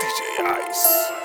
DJ Ice.